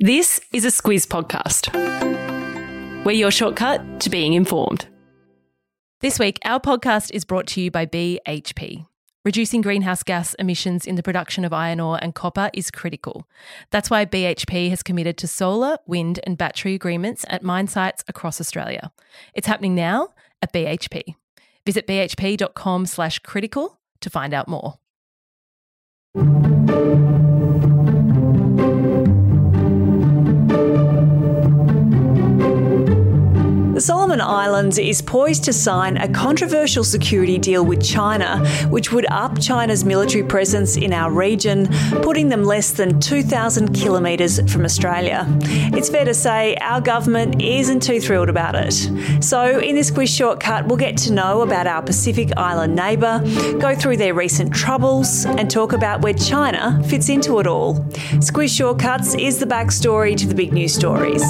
This is a Squiz podcast. We're your shortcut to being informed. This week, our podcast is brought to you by BHP. Reducing greenhouse gas emissions in the production of iron ore and copper is critical. That's why BHP has committed to solar, wind, and battery agreements at mine sites across Australia. It's happening now at BHP. Visit bhp.com slash critical to find out more. Solomon Islands is poised to sign a controversial security deal with China, which would up China's military presence in our region, putting them less than 2,000 kilometres from Australia. It's fair to say our government isn't too thrilled about it. So, in this Squiz shortcut, we'll get to know about our Pacific Island neighbour, go through their recent troubles, and talk about where China fits into it all. Squiz Shortcuts is the backstory to the big news stories.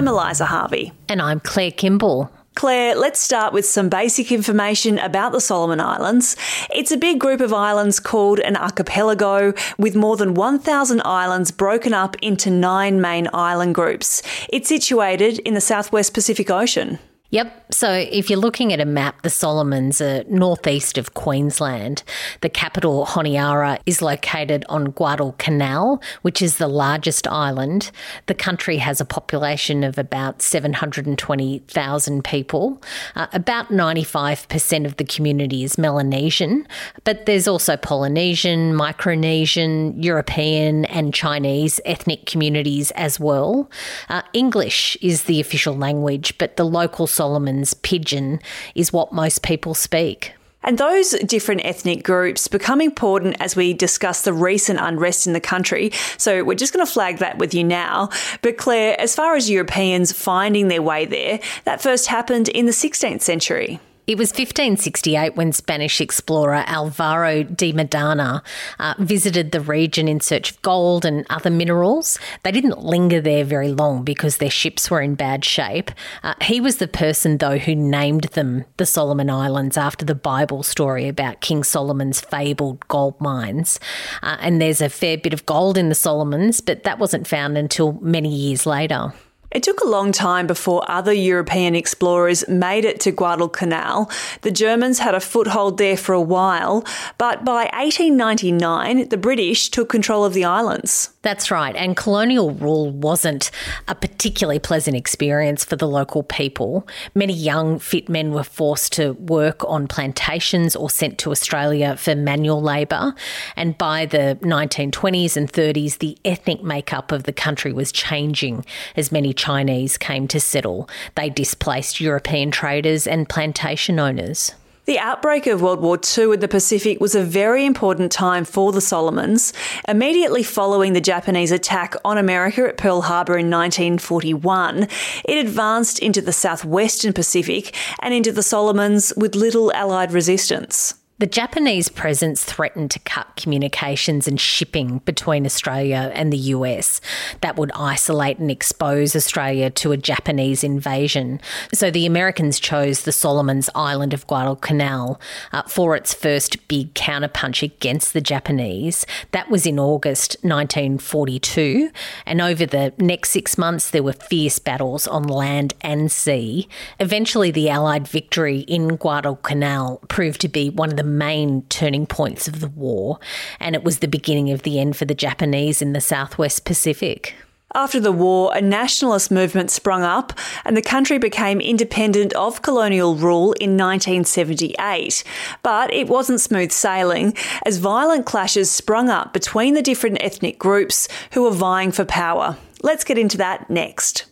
I'm Eliza Harvey. And I'm Claire Kimball. Claire, let's start with some basic information about the Solomon Islands. It's a big group of islands called an archipelago with more than 1,000 islands broken up into nine main island groups. It's situated in the southwest Pacific Ocean. Yep. So if you're looking at a map, the Solomons are northeast of Queensland. The capital, Honiara, is located on Guadalcanal, which is the largest island. The country has a population of about 720,000 people. Uh, about 95% of the community is Melanesian, but there's also Polynesian, Micronesian, European, and Chinese ethnic communities as well. Uh, English is the official language, but the local Solomon's pidgin is what most people speak. And those different ethnic groups become important as we discuss the recent unrest in the country. So we're just going to flag that with you now. But Claire, as far as Europeans finding their way there, that first happened in the 16th century. It was 1568 when Spanish explorer Alvaro de Medina uh, visited the region in search of gold and other minerals. They didn't linger there very long because their ships were in bad shape. Uh, he was the person, though, who named them the Solomon Islands after the Bible story about King Solomon's fabled gold mines. Uh, and there's a fair bit of gold in the Solomons, but that wasn't found until many years later. It took a long time before other European explorers made it to Guadalcanal. The Germans had a foothold there for a while, but by 1899, the British took control of the islands. That's right. And colonial rule wasn't a particularly pleasant experience for the local people. Many young, fit men were forced to work on plantations or sent to Australia for manual labour. And by the 1920s and 30s, the ethnic makeup of the country was changing as many Chinese came to settle. They displaced European traders and plantation owners. The outbreak of World War II in the Pacific was a very important time for the Solomons. Immediately following the Japanese attack on America at Pearl Harbor in 1941, it advanced into the southwestern Pacific and into the Solomons with little Allied resistance. The Japanese presence threatened to cut communications and shipping between Australia and the US. That would isolate and expose Australia to a Japanese invasion. So the Americans chose the Solomons Island of Guadalcanal uh, for its first big counterpunch against the Japanese. That was in August 1942. And over the next six months, there were fierce battles on land and sea. Eventually, the Allied victory in Guadalcanal proved to be one of the main turning points of the war, and it was the beginning of the end for the Japanese in the Southwest Pacific. After the war, a nationalist movement sprung up and the country became independent of colonial rule in 1978. But it wasn't smooth sailing as violent clashes sprung up between the different ethnic groups who were vying for power. Let's get into that next.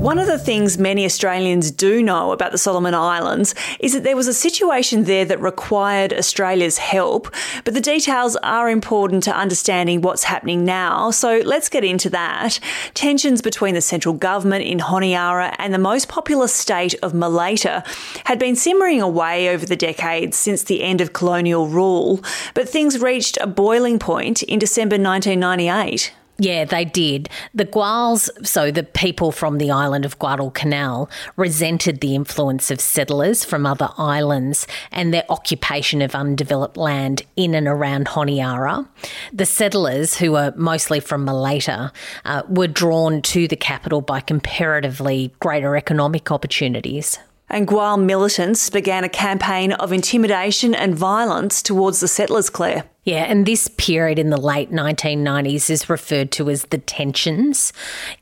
One of the things many Australians do know about the Solomon Islands is that there was a situation there that required Australia's help, but the details are important to understanding what's happening now. So let's get into that. Tensions between the central government in Honiara and the most populous state of Malaita had been simmering away over the decades since the end of colonial rule, but things reached a boiling point in December 1998. Yeah, they did. The Guals, so the people from the island of Guadalcanal, resented the influence of settlers from other islands and their occupation of undeveloped land in and around Honiara. The settlers, who were mostly from Malaita, uh, were drawn to the capital by comparatively greater economic opportunities. And Gual militants began a campaign of intimidation and violence towards the settlers, Claire. Yeah, and this period in the late 1990s is referred to as the tensions.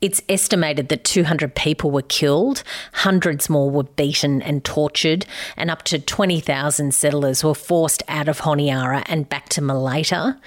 It's estimated that 200 people were killed, hundreds more were beaten and tortured, and up to 20,000 settlers were forced out of Honiara and back to Malaita.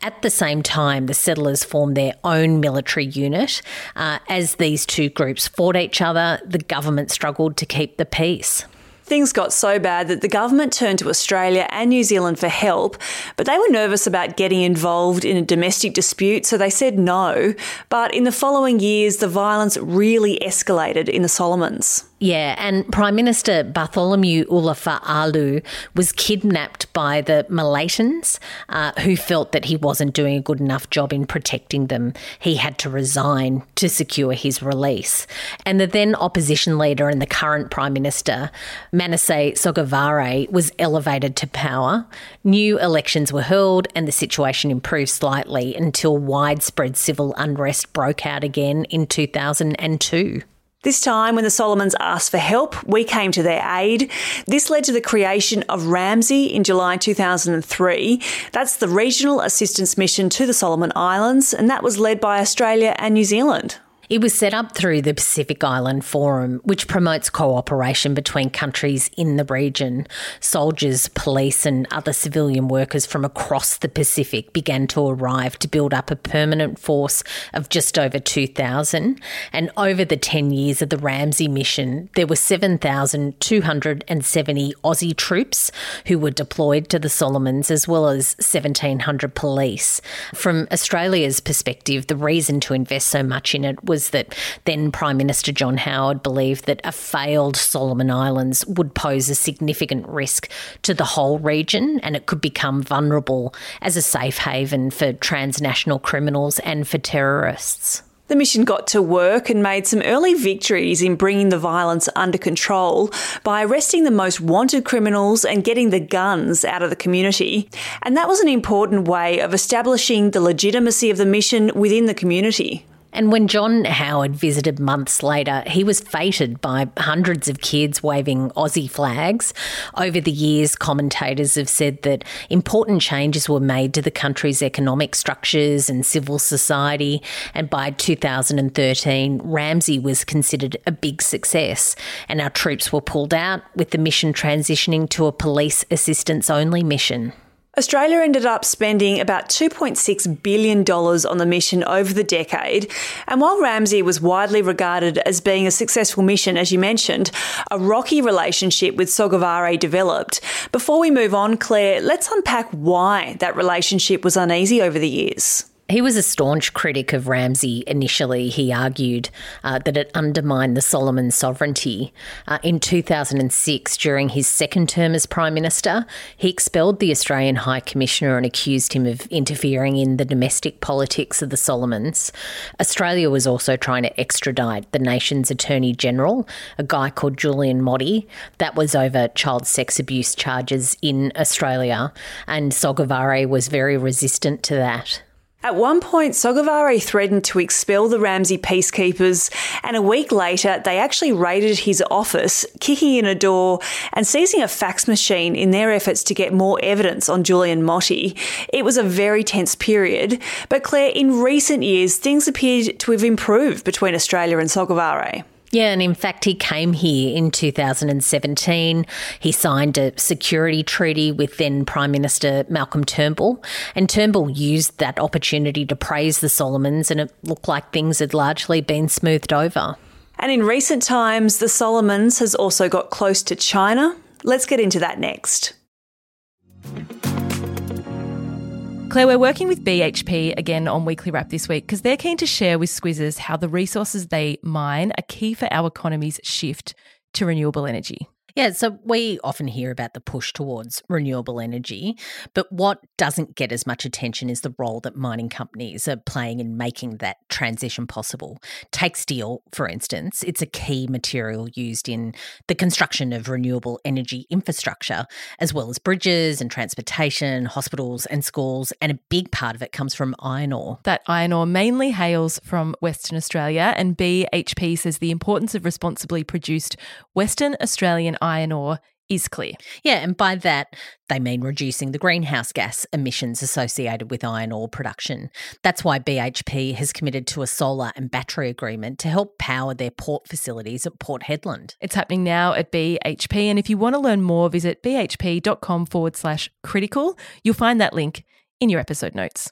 At the same time, the settlers formed their own military unit. Uh, as these two groups fought each other, the government struggled to keep the peace. Things got so bad that the government turned to Australia and New Zealand for help, but they were nervous about getting involved in a domestic dispute, so they said no. But in the following years, the violence really escalated in the Solomons. Yeah, and Prime Minister Bartholomew Ulufa'alu was kidnapped by the Malaitans, uh, who felt that he wasn't doing a good enough job in protecting them. He had to resign to secure his release. And the then opposition leader and the current Prime Minister, Manasseh Sogavare, was elevated to power. New elections were held, and the situation improved slightly until widespread civil unrest broke out again in 2002. This time, when the Solomons asked for help, we came to their aid. This led to the creation of RAMSI in July 2003. That's the Regional Assistance Mission to the Solomon Islands, and that was led by Australia and New Zealand. It was set up through the Pacific Island Forum, which promotes cooperation between countries in the region. Soldiers, police, and other civilian workers from across the Pacific began to arrive to build up a permanent force of just over 2,000. And over the 10 years of the RAMSI mission, there were 7,270 Aussie troops who were deployed to the Solomons, as well as 1,700 police. From Australia's perspective, the reason to invest so much in it was was that then Prime Minister John Howard believed that a failed Solomon Islands would pose a significant risk to the whole region and it could become vulnerable as a safe haven for transnational criminals and for terrorists. The mission got to work and made some early victories in bringing the violence under control by arresting the most wanted criminals and getting the guns out of the community. And that was an important way of establishing the legitimacy of the mission within the community. And when John Howard visited months later, he was feted by hundreds of kids waving Aussie flags. Over the years, commentators have said that important changes were made to the country's economic structures and civil society. And by 2013, RAMSI was considered a big success. And our troops were pulled out, with the mission transitioning to a police assistance only mission. Australia ended up spending about $2.6 billion on the mission over the decade. And while RAMSI was widely regarded as being a successful mission, as you mentioned, a rocky relationship with Sogavare developed. Before we move on, Claire, let's unpack why that relationship was uneasy over the years. He was a staunch critic of RAMSI initially. He argued uh, that it undermined the Solomon sovereignty. Uh, in 2006, during his second term as Prime Minister, he expelled the Australian High Commissioner and accused him of interfering in the domestic politics of the Solomons. Australia was also trying to extradite the nation's Attorney General, a guy called Julian Moti. That was over child sex abuse charges in Australia, and Sogavare was very resistant to that. At one point, Sogavare threatened to expel the RAMSI peacekeepers, and a week later, they actually raided his office, kicking in a door and seizing a fax machine in their efforts to get more evidence on Julian Moti. It was a very tense period, but Claire, in recent years, things appeared to have improved between Australia and Sogavare. Yeah, and in fact, he came here in 2017. He signed a security treaty with then Prime Minister Malcolm Turnbull, and Turnbull used that opportunity to praise the Solomons, and it looked like things had largely been smoothed over. And in recent times, the Solomons has also got close to China. Let's get into that next. Claire, we're working with BHP again on Weekly Wrap this week because they're keen to share with Squizzes how the resources they mine are key for our economy's shift to renewable energy. Yeah, so we often hear about the push towards renewable energy, but what doesn't get as much attention is the role that mining companies are playing in making that transition possible. Take steel, for instance, it's a key material used in the construction of renewable energy infrastructure, as well as bridges and transportation, hospitals and schools, and a big part of it comes from iron ore. That iron ore mainly hails from Western Australia, and BHP says the importance of responsibly produced Western Australian iron ore is clear. Yeah, and by that, they mean reducing the greenhouse gas emissions associated with iron ore production. That's why BHP has committed to a solar and battery agreement to help power their port facilities at Port Hedland. It's happening now at BHP, and if you want to learn more, visit bhp.com forward slash critical. You'll find that link in your episode notes.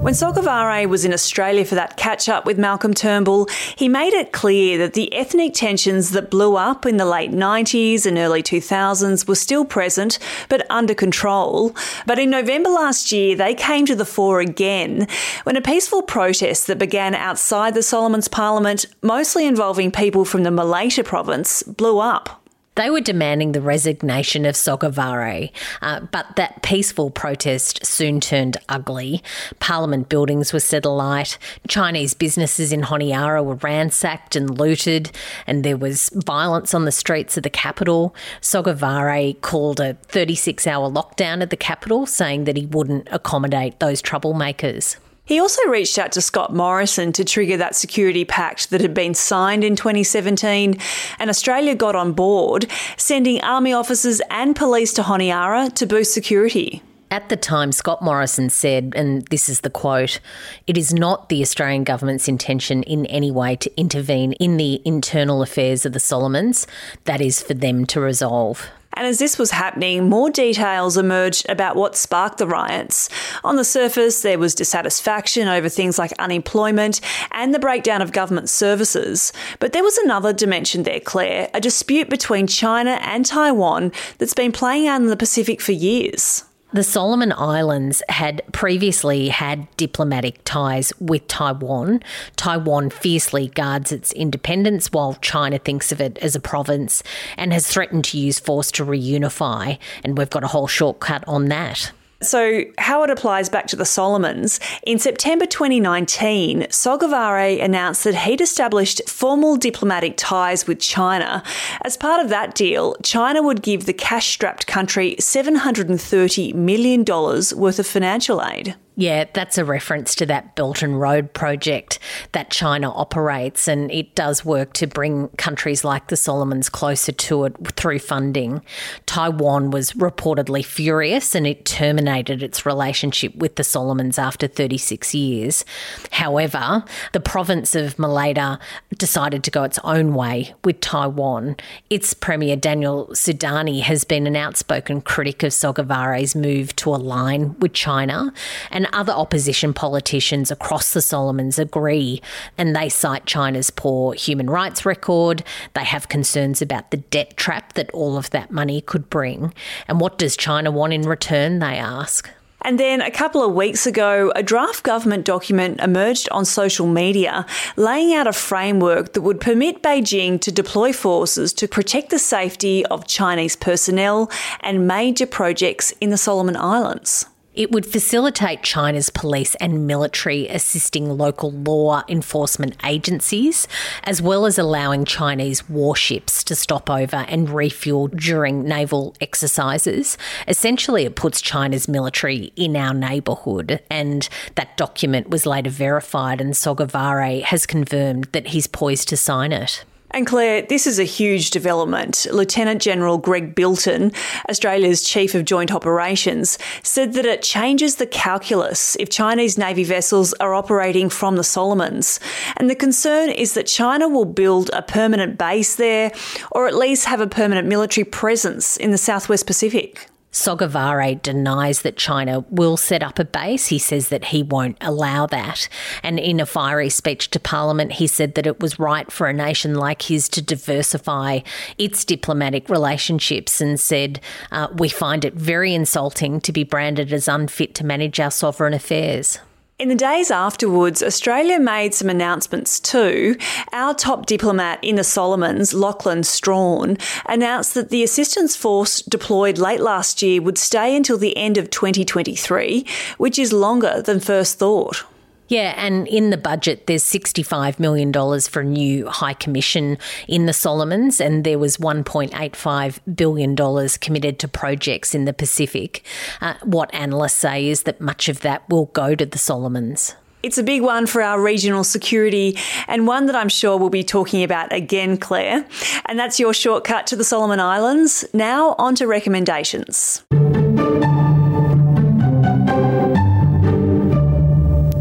When Sogavare was in Australia for that catch up with Malcolm Turnbull, he made it clear that the ethnic tensions that blew up in the late 90s and early 2000s were still present, but under control. But in November last year, they came to the fore again when a peaceful protest that began outside the Solomons Parliament, mostly involving people from the Malaita province, blew up. They were demanding the resignation of Sogavare, uh, but that peaceful protest soon turned ugly. Parliament buildings were set alight, Chinese businesses in Honiara were ransacked and looted, and there was violence on the streets of the capital. Sogavare called a 36 hour lockdown at the capital, saying that he wouldn't accommodate those troublemakers. He also reached out to Scott Morrison to trigger that security pact that had been signed in 2017, and Australia got on board, sending army officers and police to Honiara to boost security. At the time, Scott Morrison said, and this is the quote it is not the Australian government's intention in any way to intervene in the internal affairs of the Solomons. That is for them to resolve. And as this was happening, more details emerged about what sparked the riots. On the surface, there was dissatisfaction over things like unemployment and the breakdown of government services. But there was another dimension there, Claire a dispute between China and Taiwan that's been playing out in the Pacific for years. The Solomon Islands had previously had diplomatic ties with Taiwan. Taiwan fiercely guards its independence while China thinks of it as a province and has threatened to use force to reunify. And we've got a whole shortcut on that. So, how it applies back to the Solomons. In September 2019, Sogavare announced that he'd established formal diplomatic ties with China. As part of that deal, China would give the cash strapped country $730 million worth of financial aid. Yeah, that's a reference to that Belt and Road project that China operates, and it does work to bring countries like the Solomons closer to it through funding. Taiwan was reportedly furious and it terminated its relationship with the Solomons after 36 years. However, the province of Malaita decided to go its own way with Taiwan. Its Premier Daniel Suidani has been an outspoken critic of Sogavare's move to align with China. And other opposition politicians across the Solomons agree, and they cite China's poor human rights record. They have concerns about the debt trap that all of that money could bring. And what does China want in return, they ask? And then a couple of weeks ago, a draft government document emerged on social media laying out a framework that would permit Beijing to deploy forces to protect the safety of Chinese personnel and major projects in the Solomon Islands. It would facilitate China's police and military assisting local law enforcement agencies, as well as allowing Chinese warships to stop over and refuel during naval exercises. Essentially, it puts China's military in our neighbourhood, and that document was later verified, and Sogavare has confirmed that he's poised to sign it. And Claire, this is a huge development. Lieutenant General Greg Bilton, Australia's Chief of Joint Operations, said that it changes the calculus if Chinese Navy vessels are operating from the Solomons. And the concern is that China will build a permanent base there or at least have a permanent military presence in the Southwest Pacific. Sogavare denies that China will set up a base. He says that he won't allow that. And in a fiery speech to Parliament, he said that it was right for a nation like his to diversify its diplomatic relationships and said, uh, We find it very insulting to be branded as unfit to manage our sovereign affairs. In the days afterwards, Australia made some announcements too. Our top diplomat in the Solomons, Lachlan Strahan, announced that the assistance force deployed late last year would stay until the end of 2023, which is longer than first thought. Yeah, and in the budget, there's $65 million for a new High Commission in the Solomons, and there was $1.85 billion committed to projects in the Pacific. Uh, what analysts say is that much of that will go to the Solomons. It's a big one for our regional security and one that I'm sure we'll be talking about again, Claire. And that's your shortcut to the Solomon Islands. Now, on to recommendations.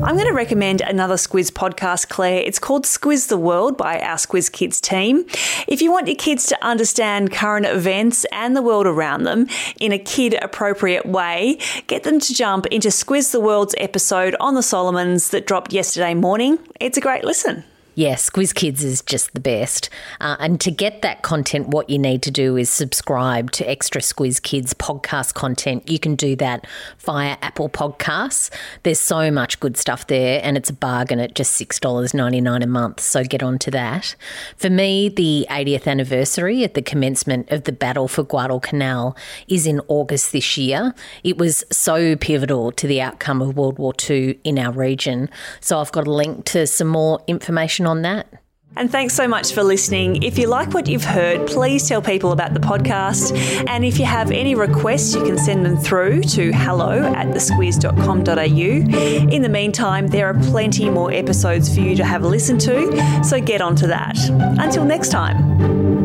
I'm going to recommend another Squiz podcast, Claire. It's called Squiz the World by our Squiz Kids team. If you want your kids to understand current events and the world around them in a kid appropriate way, get them to jump into Squiz the World's episode on the Solomons that dropped yesterday morning. It's a great listen. Yes, Squiz Kids is just the best. Uh, and to get that content, what you need to do is subscribe to Extra Squiz Kids podcast content. You can do that via Apple Podcasts. There's so much good stuff there, and it's a bargain at just $6.99 a month. So get on to that. For me, the 80th anniversary at the commencement of the Battle for Guadalcanal is in August this year. It was so pivotal to the outcome of World War II in our region. So I've got a link to some more information on that. And thanks so much for listening. If you like what you've heard, please tell people about the podcast. And if you have any requests, you can send them through to hello at thesquiz.com.au. In the meantime, there are plenty more episodes for you to have a listen to, so get on to that. Until next time.